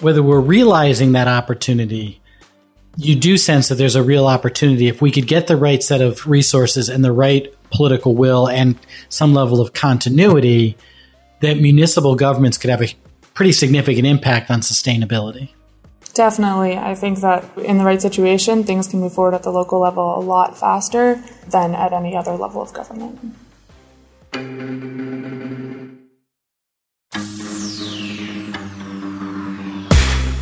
whether we're realizing that opportunity, you do sense that there's a real opportunity if we could get the right set of resources and the right political will and some level of continuity that municipal governments could have a pretty significant impact on sustainability. Definitely. I think that in the right situation, things can move forward at the local level a lot faster than at any other level of government.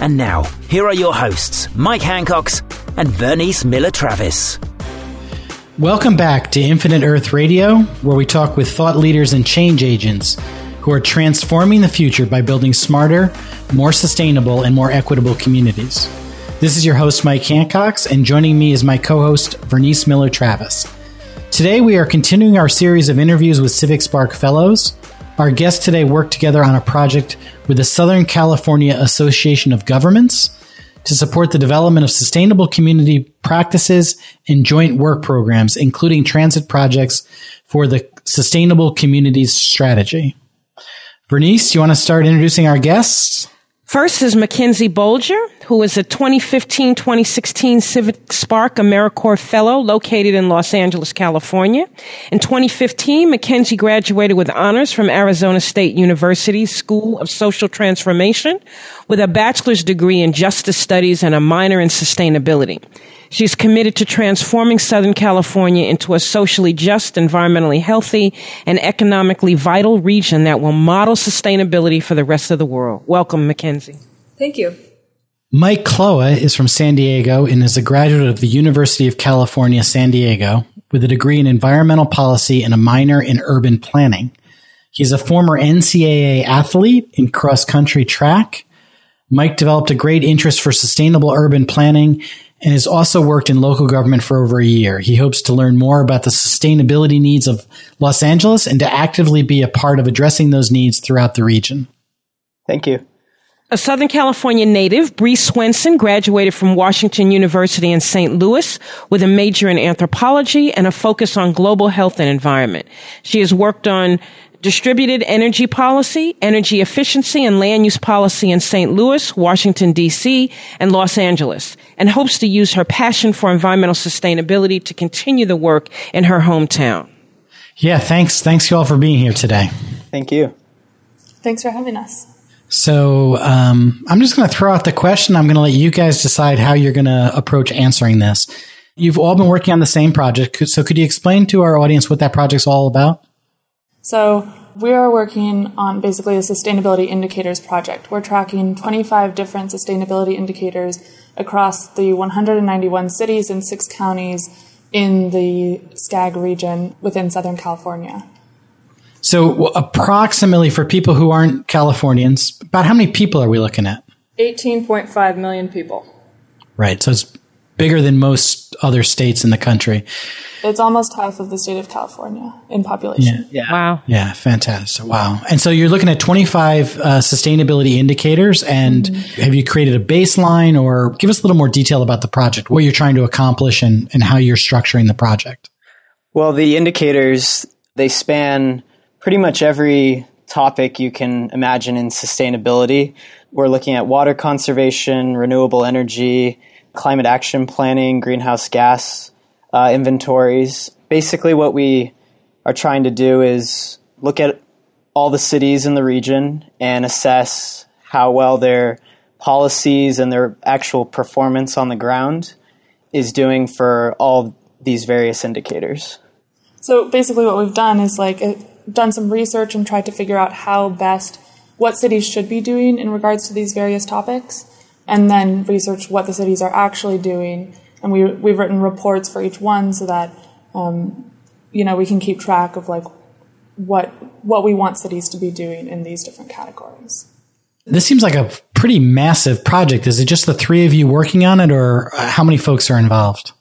And now, here are your hosts, Mike Hancox and Vernice Miller Travis. Welcome back to Infinite Earth Radio, where we talk with thought leaders and change agents who are transforming the future by building smarter, more sustainable, and more equitable communities. This is your host, Mike Hancox, and joining me is my co host, Vernice Miller Travis. Today, we are continuing our series of interviews with Civic Spark Fellows. Our guests today work together on a project with the Southern California Association of Governments to support the development of sustainable community practices and joint work programs, including transit projects for the Sustainable Communities Strategy. Vernice, you want to start introducing our guests? First is Mackenzie Bolger, who is a 2015-2016 Civic Spark AmeriCorps Fellow located in Los Angeles, California. In 2015, Mackenzie graduated with honors from Arizona State University School of Social Transformation with a bachelor's degree in justice studies and a minor in sustainability. She's committed to transforming Southern California into a socially just, environmentally healthy, and economically vital region that will model sustainability for the rest of the world. Welcome, Mackenzie. Thank you. Mike Kloa is from San Diego and is a graduate of the University of California, San Diego, with a degree in environmental policy and a minor in urban planning. He's a former NCAA athlete in cross country track. Mike developed a great interest for sustainable urban planning and has also worked in local government for over a year. He hopes to learn more about the sustainability needs of Los Angeles and to actively be a part of addressing those needs throughout the region. Thank you. A Southern California native, Bree Swenson graduated from Washington University in St. Louis with a major in anthropology and a focus on global health and environment. She has worked on distributed energy policy, energy efficiency, and land use policy in St. Louis, Washington, D.C., and Los Angeles, and hopes to use her passion for environmental sustainability to continue the work in her hometown. Yeah, thanks. Thanks you all for being here today. Thank you. Thanks for having us. So um, I'm just going to throw out the question. I'm going to let you guys decide how you're going to approach answering this. You've all been working on the same project. So could you explain to our audience what that project's all about? So we are working on basically a sustainability indicators project. We're tracking 25 different sustainability indicators across the 191 cities and six counties in the SCAG region within Southern California. So, approximately for people who aren't Californians, about how many people are we looking at? 18.5 million people. Right. So it's bigger than most other states in the country. It's almost half of the state of California in population. Yeah. yeah. Wow. Yeah. Fantastic. Wow. And so you're looking at 25 uh, sustainability indicators. And mm-hmm. have you created a baseline or give us a little more detail about the project, what you're trying to accomplish and, and how you're structuring the project? Well, the indicators, they span pretty much every topic you can imagine in sustainability. We're looking at water conservation, renewable energy, climate action planning, greenhouse gas uh, inventories. Basically, what we are trying to do is look at all the cities in the region and assess how well their policies and their actual performance on the ground is doing for all these various indicators. So basically, what we've done is like uh, done some research and tried to figure out how best what cities should be doing in regards to these various topics, and then research what the cities are actually doing and we we've written reports for each one so that um, you know we can keep track of like what what we want cities to be doing in these different categories. This seems like a pretty massive project. Is it just the three of you working on it, or how many folks are involved?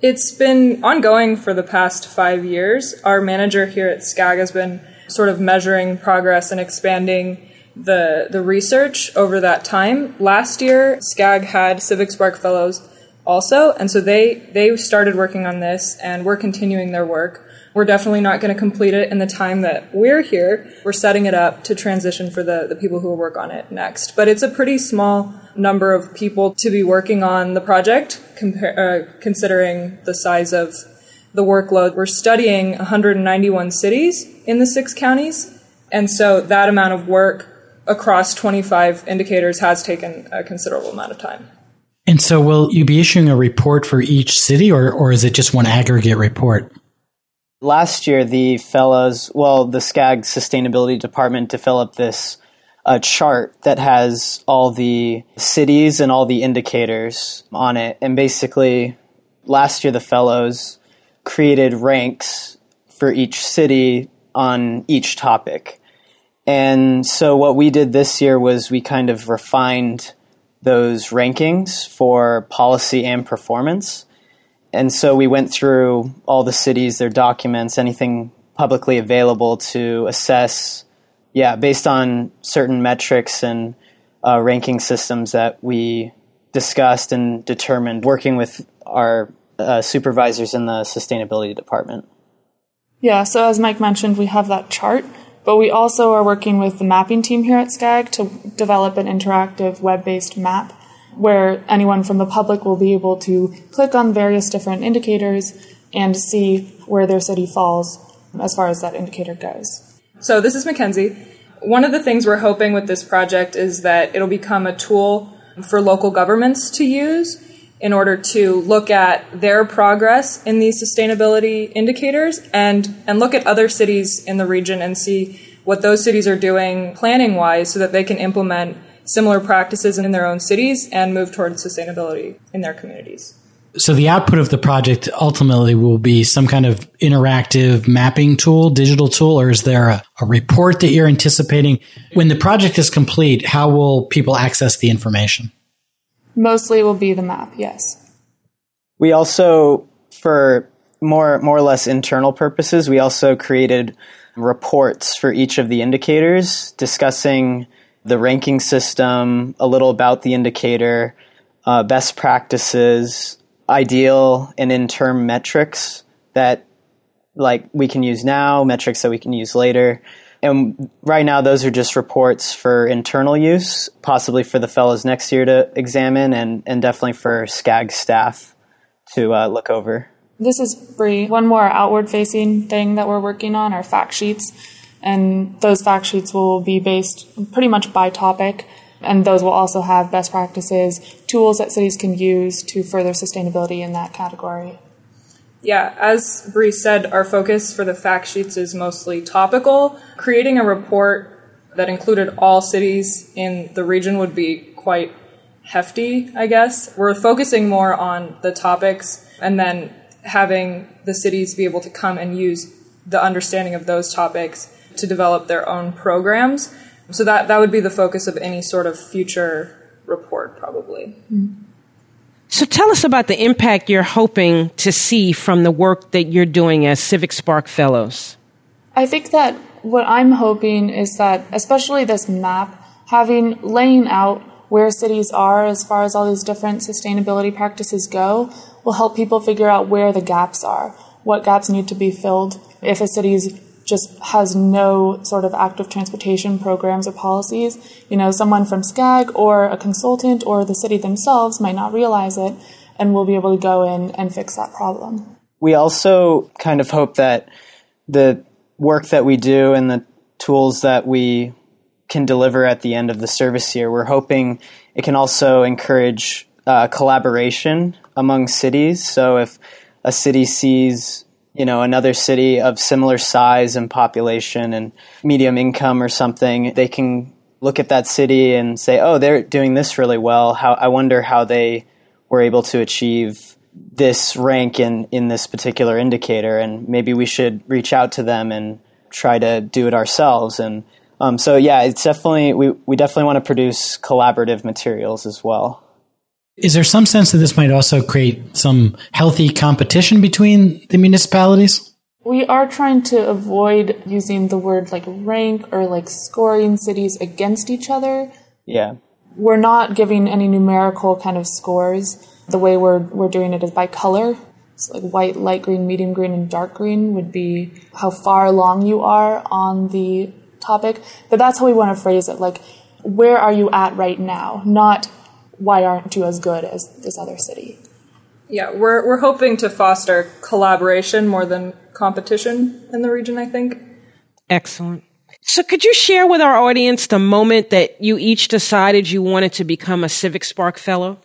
It's been ongoing for the past five years. Our manager here at SCAG has been sort of measuring progress and expanding the the research over that time. Last year, SCAG had Civic Spark Fellows also, and so they they started working on this, and we're continuing their work. We're definitely not going to complete it in the time that we're here. We're setting it up to transition for the, the people who will work on it next. But it's a pretty small number of people to be working on the project, uh, considering the size of the workload. We're studying 191 cities in the six counties. And so that amount of work across 25 indicators has taken a considerable amount of time. And so, will you be issuing a report for each city, or, or is it just one aggregate report? Last year, the fellows, well, the SCAG Sustainability Department developed this uh, chart that has all the cities and all the indicators on it. And basically, last year, the fellows created ranks for each city on each topic. And so, what we did this year was we kind of refined those rankings for policy and performance. And so we went through all the cities, their documents, anything publicly available to assess, yeah, based on certain metrics and uh, ranking systems that we discussed and determined working with our uh, supervisors in the sustainability department. Yeah, so as Mike mentioned, we have that chart, but we also are working with the mapping team here at SCAG to develop an interactive web based map where anyone from the public will be able to click on various different indicators and see where their city falls as far as that indicator goes. So, this is Mackenzie. One of the things we're hoping with this project is that it'll become a tool for local governments to use in order to look at their progress in these sustainability indicators and, and look at other cities in the region and see what those cities are doing planning wise so that they can implement similar practices in their own cities and move towards sustainability in their communities. So the output of the project ultimately will be some kind of interactive mapping tool, digital tool, or is there a, a report that you're anticipating? When the project is complete, how will people access the information? Mostly will be the map, yes. We also, for more more or less internal purposes, we also created reports for each of the indicators discussing the ranking system, a little about the indicator, uh, best practices, ideal and in-term metrics that like we can use now, metrics that we can use later. And right now, those are just reports for internal use, possibly for the fellows next year to examine, and, and definitely for SCAG staff to uh, look over. This is Bree. One more outward facing thing that we're working on are fact sheets. And those fact sheets will be based pretty much by topic. And those will also have best practices, tools that cities can use to further sustainability in that category. Yeah, as Bree said, our focus for the fact sheets is mostly topical. Creating a report that included all cities in the region would be quite hefty, I guess. We're focusing more on the topics and then having the cities be able to come and use the understanding of those topics to develop their own programs. So that, that would be the focus of any sort of future report, probably. Mm-hmm. So tell us about the impact you're hoping to see from the work that you're doing as Civic Spark Fellows. I think that what I'm hoping is that, especially this map, having laying out where cities are as far as all these different sustainability practices go, will help people figure out where the gaps are, what gaps need to be filled. If a city's just has no sort of active transportation programs or policies, you know, someone from SCAG or a consultant or the city themselves might not realize it and we'll be able to go in and fix that problem. We also kind of hope that the work that we do and the tools that we can deliver at the end of the service year, we're hoping it can also encourage uh, collaboration among cities. So if a city sees you know another city of similar size and population and medium income or something they can look at that city and say oh they're doing this really well how i wonder how they were able to achieve this rank in in this particular indicator and maybe we should reach out to them and try to do it ourselves and Um, so yeah, it's definitely we, we definitely want to produce collaborative materials as well. Is there some sense that this might also create some healthy competition between the municipalities? We are trying to avoid using the word like rank or like scoring cities against each other. Yeah. We're not giving any numerical kind of scores. The way we're, we're doing it is by color. So like white, light green, medium green, and dark green would be how far along you are on the topic. But that's how we want to phrase it. Like, where are you at right now? Not why aren't you as good as this other city? Yeah, we're, we're hoping to foster collaboration more than competition in the region, I think. Excellent. So could you share with our audience the moment that you each decided you wanted to become a Civic Spark Fellow?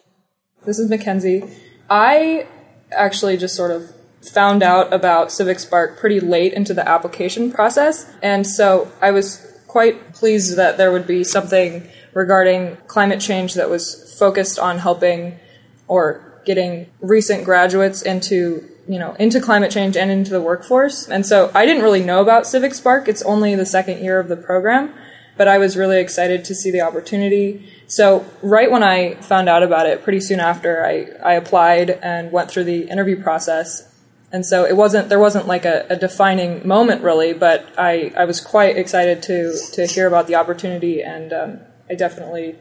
This is Mackenzie. I actually just sort of found out about Civic Spark pretty late into the application process, and so I was quite pleased that there would be something regarding climate change that was focused on helping or getting recent graduates into you know into climate change and into the workforce. And so I didn't really know about Civic Spark. It's only the second year of the program, but I was really excited to see the opportunity. So right when I found out about it, pretty soon after, I, I applied and went through the interview process. And so it wasn't there wasn't like a, a defining moment really, but I, I was quite excited to to hear about the opportunity, and um, I definitely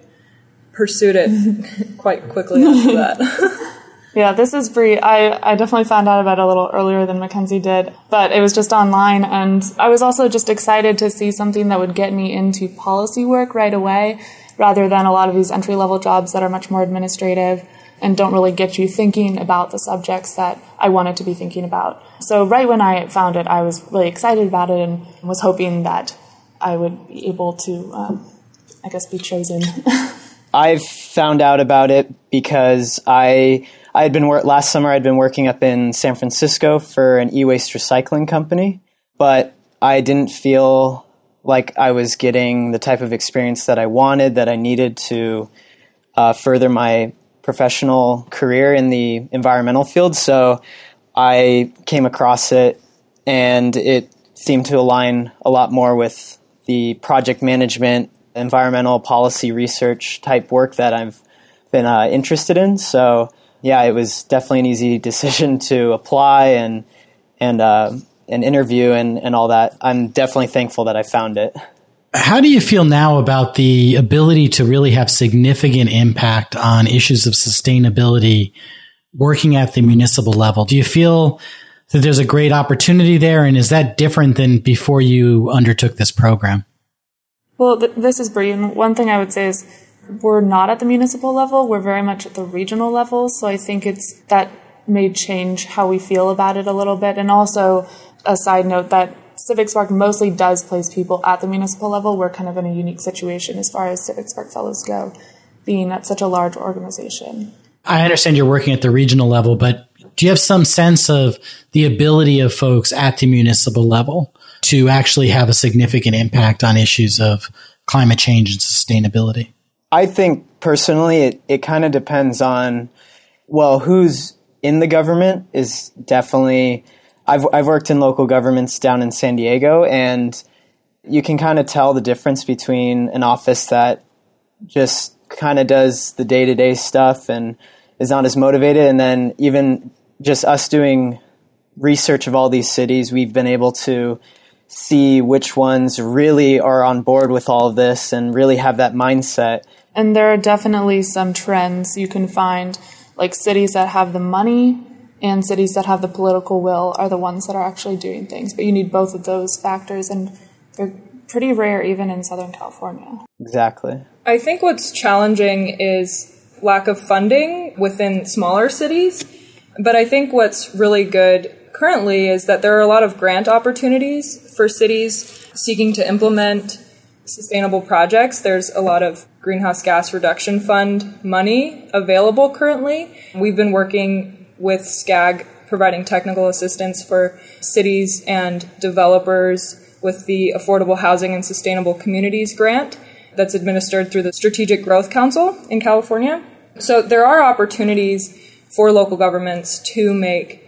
pursued it quite quickly after that. Yeah, this is Bree. I, I definitely found out about it a little earlier than Mackenzie did, but it was just online. And I was also just excited to see something that would get me into policy work right away rather than a lot of these entry level jobs that are much more administrative and don't really get you thinking about the subjects that I wanted to be thinking about. So, right when I found it, I was really excited about it and was hoping that I would be able to, um, I guess, be chosen. I found out about it because I I had been wor- last summer. I'd been working up in San Francisco for an e-waste recycling company, but I didn't feel like I was getting the type of experience that I wanted, that I needed to uh, further my professional career in the environmental field. So I came across it, and it seemed to align a lot more with the project management, environmental policy research type work that I've been uh, interested in. So yeah, it was definitely an easy decision to apply and and uh, an interview and, and all that. I'm definitely thankful that I found it. How do you feel now about the ability to really have significant impact on issues of sustainability working at the municipal level? Do you feel that there's a great opportunity there? And is that different than before you undertook this program? Well, th- this is Bree. One thing I would say is we're not at the municipal level. We're very much at the regional level. So I think it's that may change how we feel about it a little bit. And also, a side note that Civic Spark mostly does place people at the municipal level. We're kind of in a unique situation as far as Civic Spark Fellows go, being at such a large organization. I understand you're working at the regional level, but do you have some sense of the ability of folks at the municipal level to actually have a significant impact on issues of climate change and sustainability? I think personally, it, it kind of depends on, well, who's in the government is definitely. I've, I've worked in local governments down in San Diego, and you can kind of tell the difference between an office that just kind of does the day to day stuff and is not as motivated, and then even just us doing research of all these cities, we've been able to see which ones really are on board with all of this and really have that mindset and there are definitely some trends you can find, like cities that have the money and cities that have the political will are the ones that are actually doing things. But you need both of those factors, and they're pretty rare even in Southern California. Exactly. I think what's challenging is lack of funding within smaller cities. But I think what's really good currently is that there are a lot of grant opportunities for cities seeking to implement sustainable projects. There's a lot of greenhouse gas reduction fund money available currently. We've been working with SCAG providing technical assistance for cities and developers with the Affordable Housing and Sustainable Communities grant that's administered through the Strategic Growth Council in California. So there are opportunities for local governments to make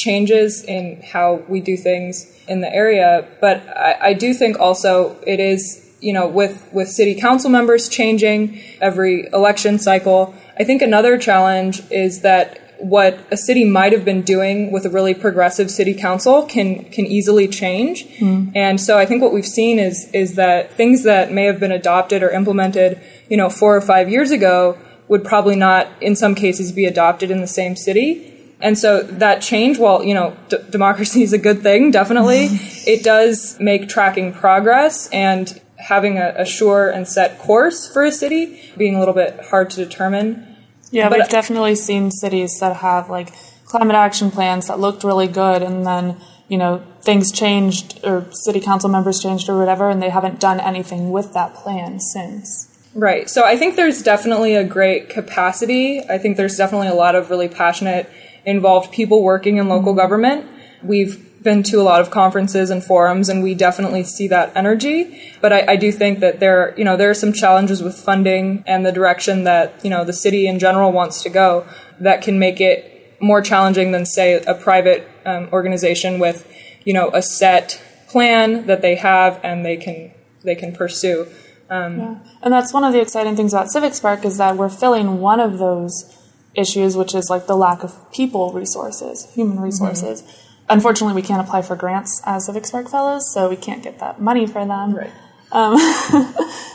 changes in how we do things in the area, but I, I do think also it is you know, with, with city council members changing every election cycle, I think another challenge is that what a city might have been doing with a really progressive city council can can easily change. Mm. And so I think what we've seen is is that things that may have been adopted or implemented, you know, 4 or 5 years ago would probably not in some cases be adopted in the same city. And so that change, while, you know, d- democracy is a good thing, definitely, it does make tracking progress and having a, a, sure and set course for a city being a little bit hard to determine. Yeah, but we've definitely seen cities that have like climate action plans that looked really good and then, you know, things changed or city council members changed or whatever and they haven't done anything with that plan since. Right. So I think there's definitely a great capacity. I think there's definitely a lot of really passionate involved people working in local government. We've been to a lot of conferences and forums and we definitely see that energy. But I, I, do think that there, you know, there are some challenges with funding and the direction that, you know, the city in general wants to go that can make it more challenging than say a private um, organization with, you know, a set plan that they have and they can, they can pursue. Um, yeah. And that's one of the exciting things about Civic Spark is that we're filling one of those issues, which is like the lack of people resources, human mm-hmm. resources. Mm-hmm. Unfortunately, we can't apply for grants as Civic Spark Fellows, so we can't get that money for them. Right. Um,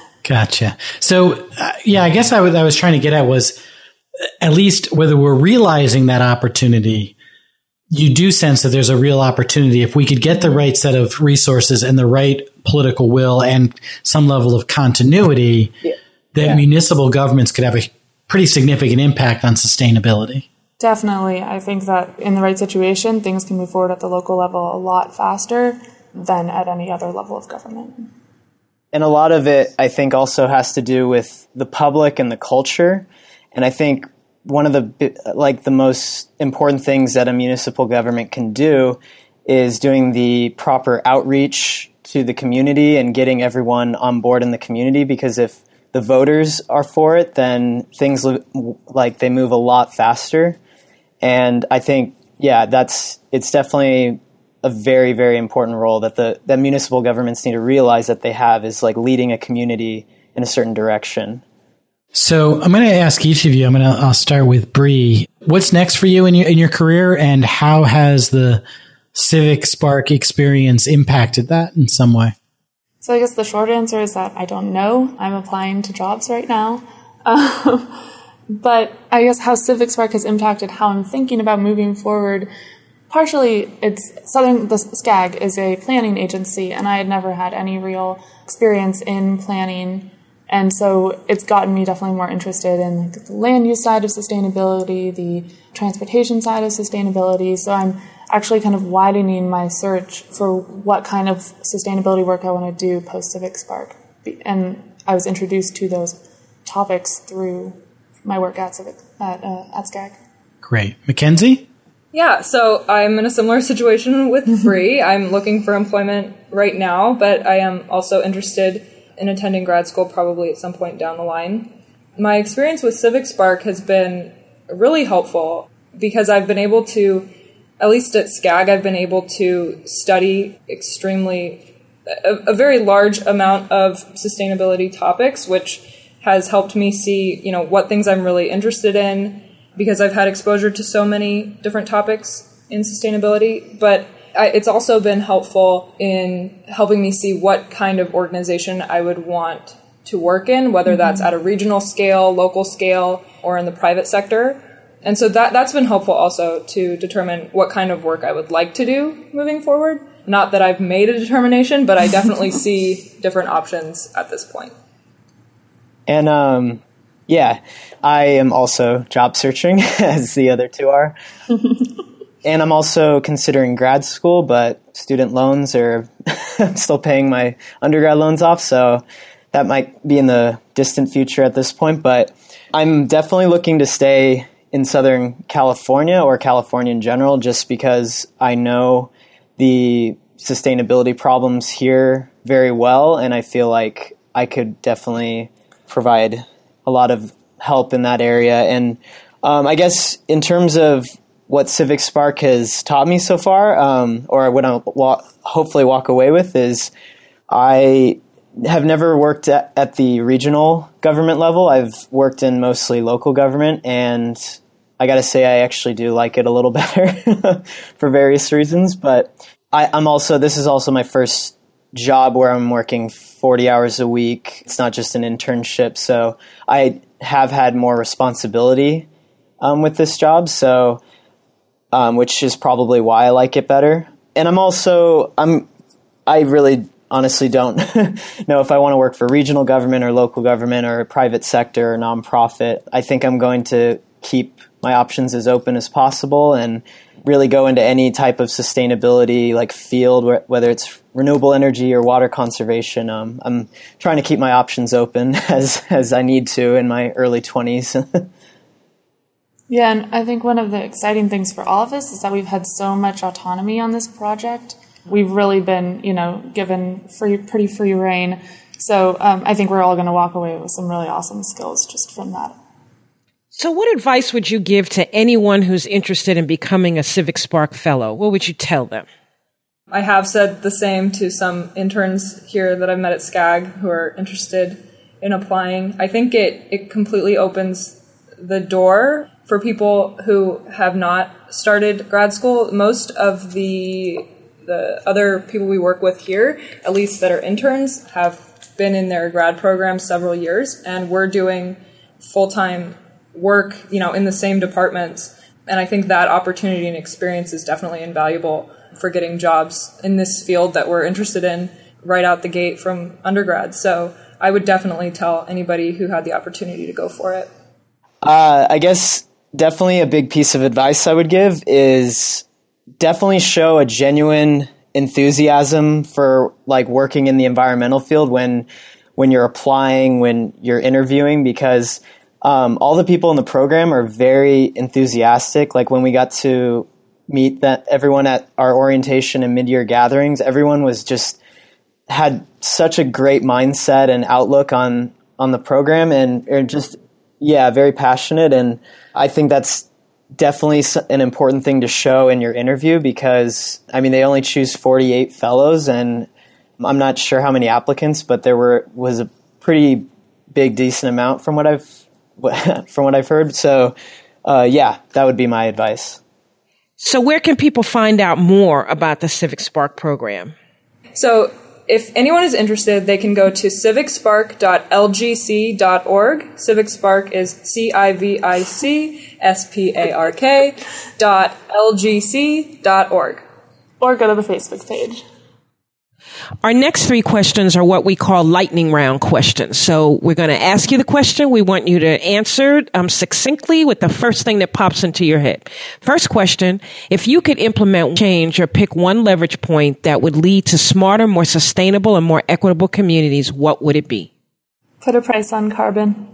gotcha. So, uh, yeah, I guess I was, I was trying to get at was at least whether we're realizing that opportunity, you do sense that there's a real opportunity if we could get the right set of resources and the right political will and some level of continuity, yeah. that yeah. municipal governments could have a pretty significant impact on sustainability. Definitely. I think that in the right situation, things can move forward at the local level a lot faster than at any other level of government. And a lot of it, I think, also has to do with the public and the culture. And I think one of the like the most important things that a municipal government can do is doing the proper outreach to the community and getting everyone on board in the community because if the voters are for it, then things look like they move a lot faster. And I think, yeah, that's it's definitely a very very important role that the that municipal governments need to realize that they have is like leading a community in a certain direction. So I'm going to ask each of you. I'm going to I'll start with Bree. What's next for you in your in your career, and how has the Civic Spark experience impacted that in some way? So I guess the short answer is that I don't know. I'm applying to jobs right now. Um, but I guess how Civic Spark has impacted how I'm thinking about moving forward. Partially, it's Southern the SCAG is a planning agency, and I had never had any real experience in planning, and so it's gotten me definitely more interested in like the land use side of sustainability, the transportation side of sustainability. So I'm actually kind of widening my search for what kind of sustainability work I want to do post Civic Spark. And I was introduced to those topics through my work at Civic at uh, at SCAG. Great, Mackenzie. Yeah, so I'm in a similar situation with Bree. I'm looking for employment right now, but I am also interested in attending grad school probably at some point down the line. My experience with Civic Spark has been really helpful because I've been able to at least at SCAG, I've been able to study extremely, a, a, very large amount of sustainability topics, which has helped me see, you know, what things I'm really interested in because I've had exposure to so many different topics in sustainability. But I, it's also been helpful in helping me see what kind of organization I would want to work in, whether mm-hmm. that's at a regional scale, local scale, or in the private sector. And so that that's been helpful also to determine what kind of work I would like to do moving forward. Not that I've made a determination, but I definitely see different options at this point. And um, yeah, I am also job searching as the other two are. and I'm also considering grad school, but student loans are still paying my undergrad loans off, so that might be in the distant future at this point, but I'm definitely looking to stay in Southern California or California in general, just because I know the sustainability problems here very well, and I feel like I could definitely provide a lot of help in that area. And um, I guess in terms of what Civic Spark has taught me so far, um, or what I wa- hopefully walk away with, is I have never worked at, at the regional government level. I've worked in mostly local government, and I got to say, I actually do like it a little better for various reasons. But I, I'm also, this is also my first job where I'm working 40 hours a week. It's not just an internship. So I have had more responsibility um, with this job. So, um, which is probably why I like it better. And I'm also, I'm, I really honestly don't know if I want to work for regional government or local government or private sector or nonprofit. I think I'm going to keep my options as open as possible and really go into any type of sustainability like field, whether it's renewable energy or water conservation. Um, I'm trying to keep my options open as as I need to in my early 20s. yeah, and I think one of the exciting things for all of us is that we've had so much autonomy on this project we've really been, you know, given free, pretty free rein. So um, I think we're all going to walk away with some really awesome skills just from that. So, what advice would you give to anyone who's interested in becoming a Civic Spark Fellow? What would you tell them? I have said the same to some interns here that I've met at SCAG who are interested in applying. I think it, it completely opens the door for people who have not started grad school. Most of the the other people we work with here, at least that are interns, have been in their grad program several years, and we're doing full time work, you know, in the same departments. And I think that opportunity and experience is definitely invaluable for getting jobs in this field that we're interested in right out the gate from undergrad. So I would definitely tell anybody who had the opportunity to go for it. Uh, I guess definitely a big piece of advice I would give is definitely show a genuine enthusiasm for like working in the environmental field when when you're applying, when you're interviewing, because um, all the people in the program are very enthusiastic. Like when we got to meet that everyone at our orientation and mid-year gatherings, everyone was just had such a great mindset and outlook on on the program, and, and just yeah, very passionate. And I think that's definitely an important thing to show in your interview because I mean they only choose 48 fellows and I'm not sure how many applicants but there were was a pretty big decent amount from what I've from what I've heard. So uh, yeah that would be my advice. So where can people find out more about the Civic Spark program? So if anyone is interested, they can go to civicspark.lgc.org. Civic Spark is C I V I C S P A R K dot LGC dot org. Or go to the Facebook page. Our next three questions are what we call lightning round questions. So we're going to ask you the question. We want you to answer um, succinctly with the first thing that pops into your head. First question, if you could implement change or pick one leverage point that would lead to smarter, more sustainable, and more equitable communities, what would it be? Put a price on carbon.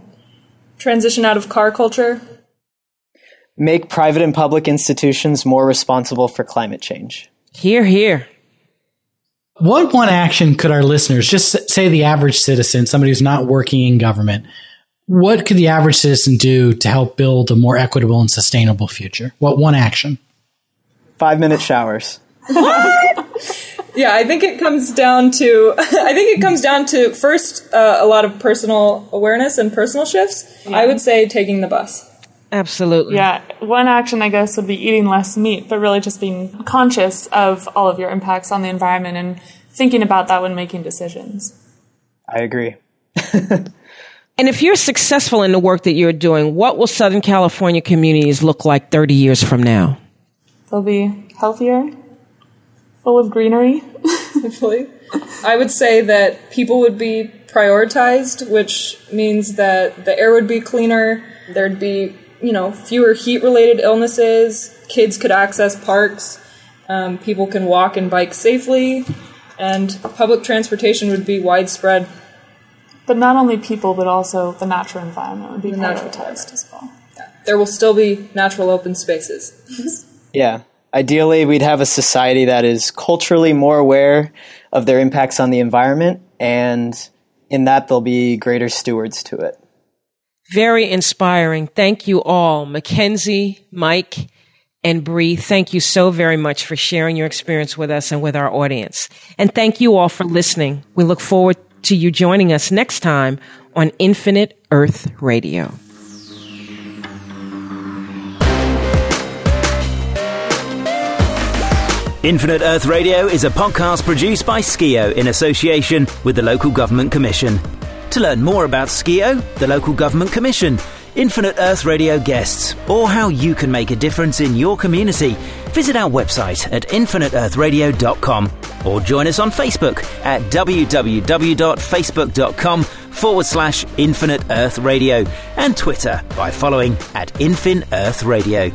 Transition out of car culture. Make private and public institutions more responsible for climate change. Hear, hear. What one action could our listeners, just say the average citizen, somebody who's not working in government, what could the average citizen do to help build a more equitable and sustainable future? What one action? Five minute showers. yeah, I think it comes down to I think it comes down to first uh, a lot of personal awareness and personal shifts. Yeah. I would say taking the bus. Absolutely. Yeah. One action, I guess, would be eating less meat, but really just being conscious of all of your impacts on the environment and thinking about that when making decisions. I agree. and if you're successful in the work that you're doing, what will Southern California communities look like 30 years from now? They'll be healthier, full of greenery. Hopefully. I would say that people would be prioritized, which means that the air would be cleaner, there'd be you know, fewer heat related illnesses, kids could access parks, um, people can walk and bike safely, and public transportation would be widespread. But not only people, but also the natural environment would be prioritized as well. Yeah. There will still be natural open spaces. yeah. Ideally, we'd have a society that is culturally more aware of their impacts on the environment, and in that, there'll be greater stewards to it. Very inspiring. Thank you all. Mackenzie, Mike, and Bree, thank you so very much for sharing your experience with us and with our audience. And thank you all for listening. We look forward to you joining us next time on Infinite Earth Radio. Infinite Earth Radio is a podcast produced by Skeo in association with the Local Government Commission. To learn more about Skeo, the Local Government Commission, Infinite Earth Radio guests, or how you can make a difference in your community, visit our website at infiniteearthradio.com or join us on Facebook at www.facebook.com forward slash Infinite Earth Radio and Twitter by following at Infin Earth Radio.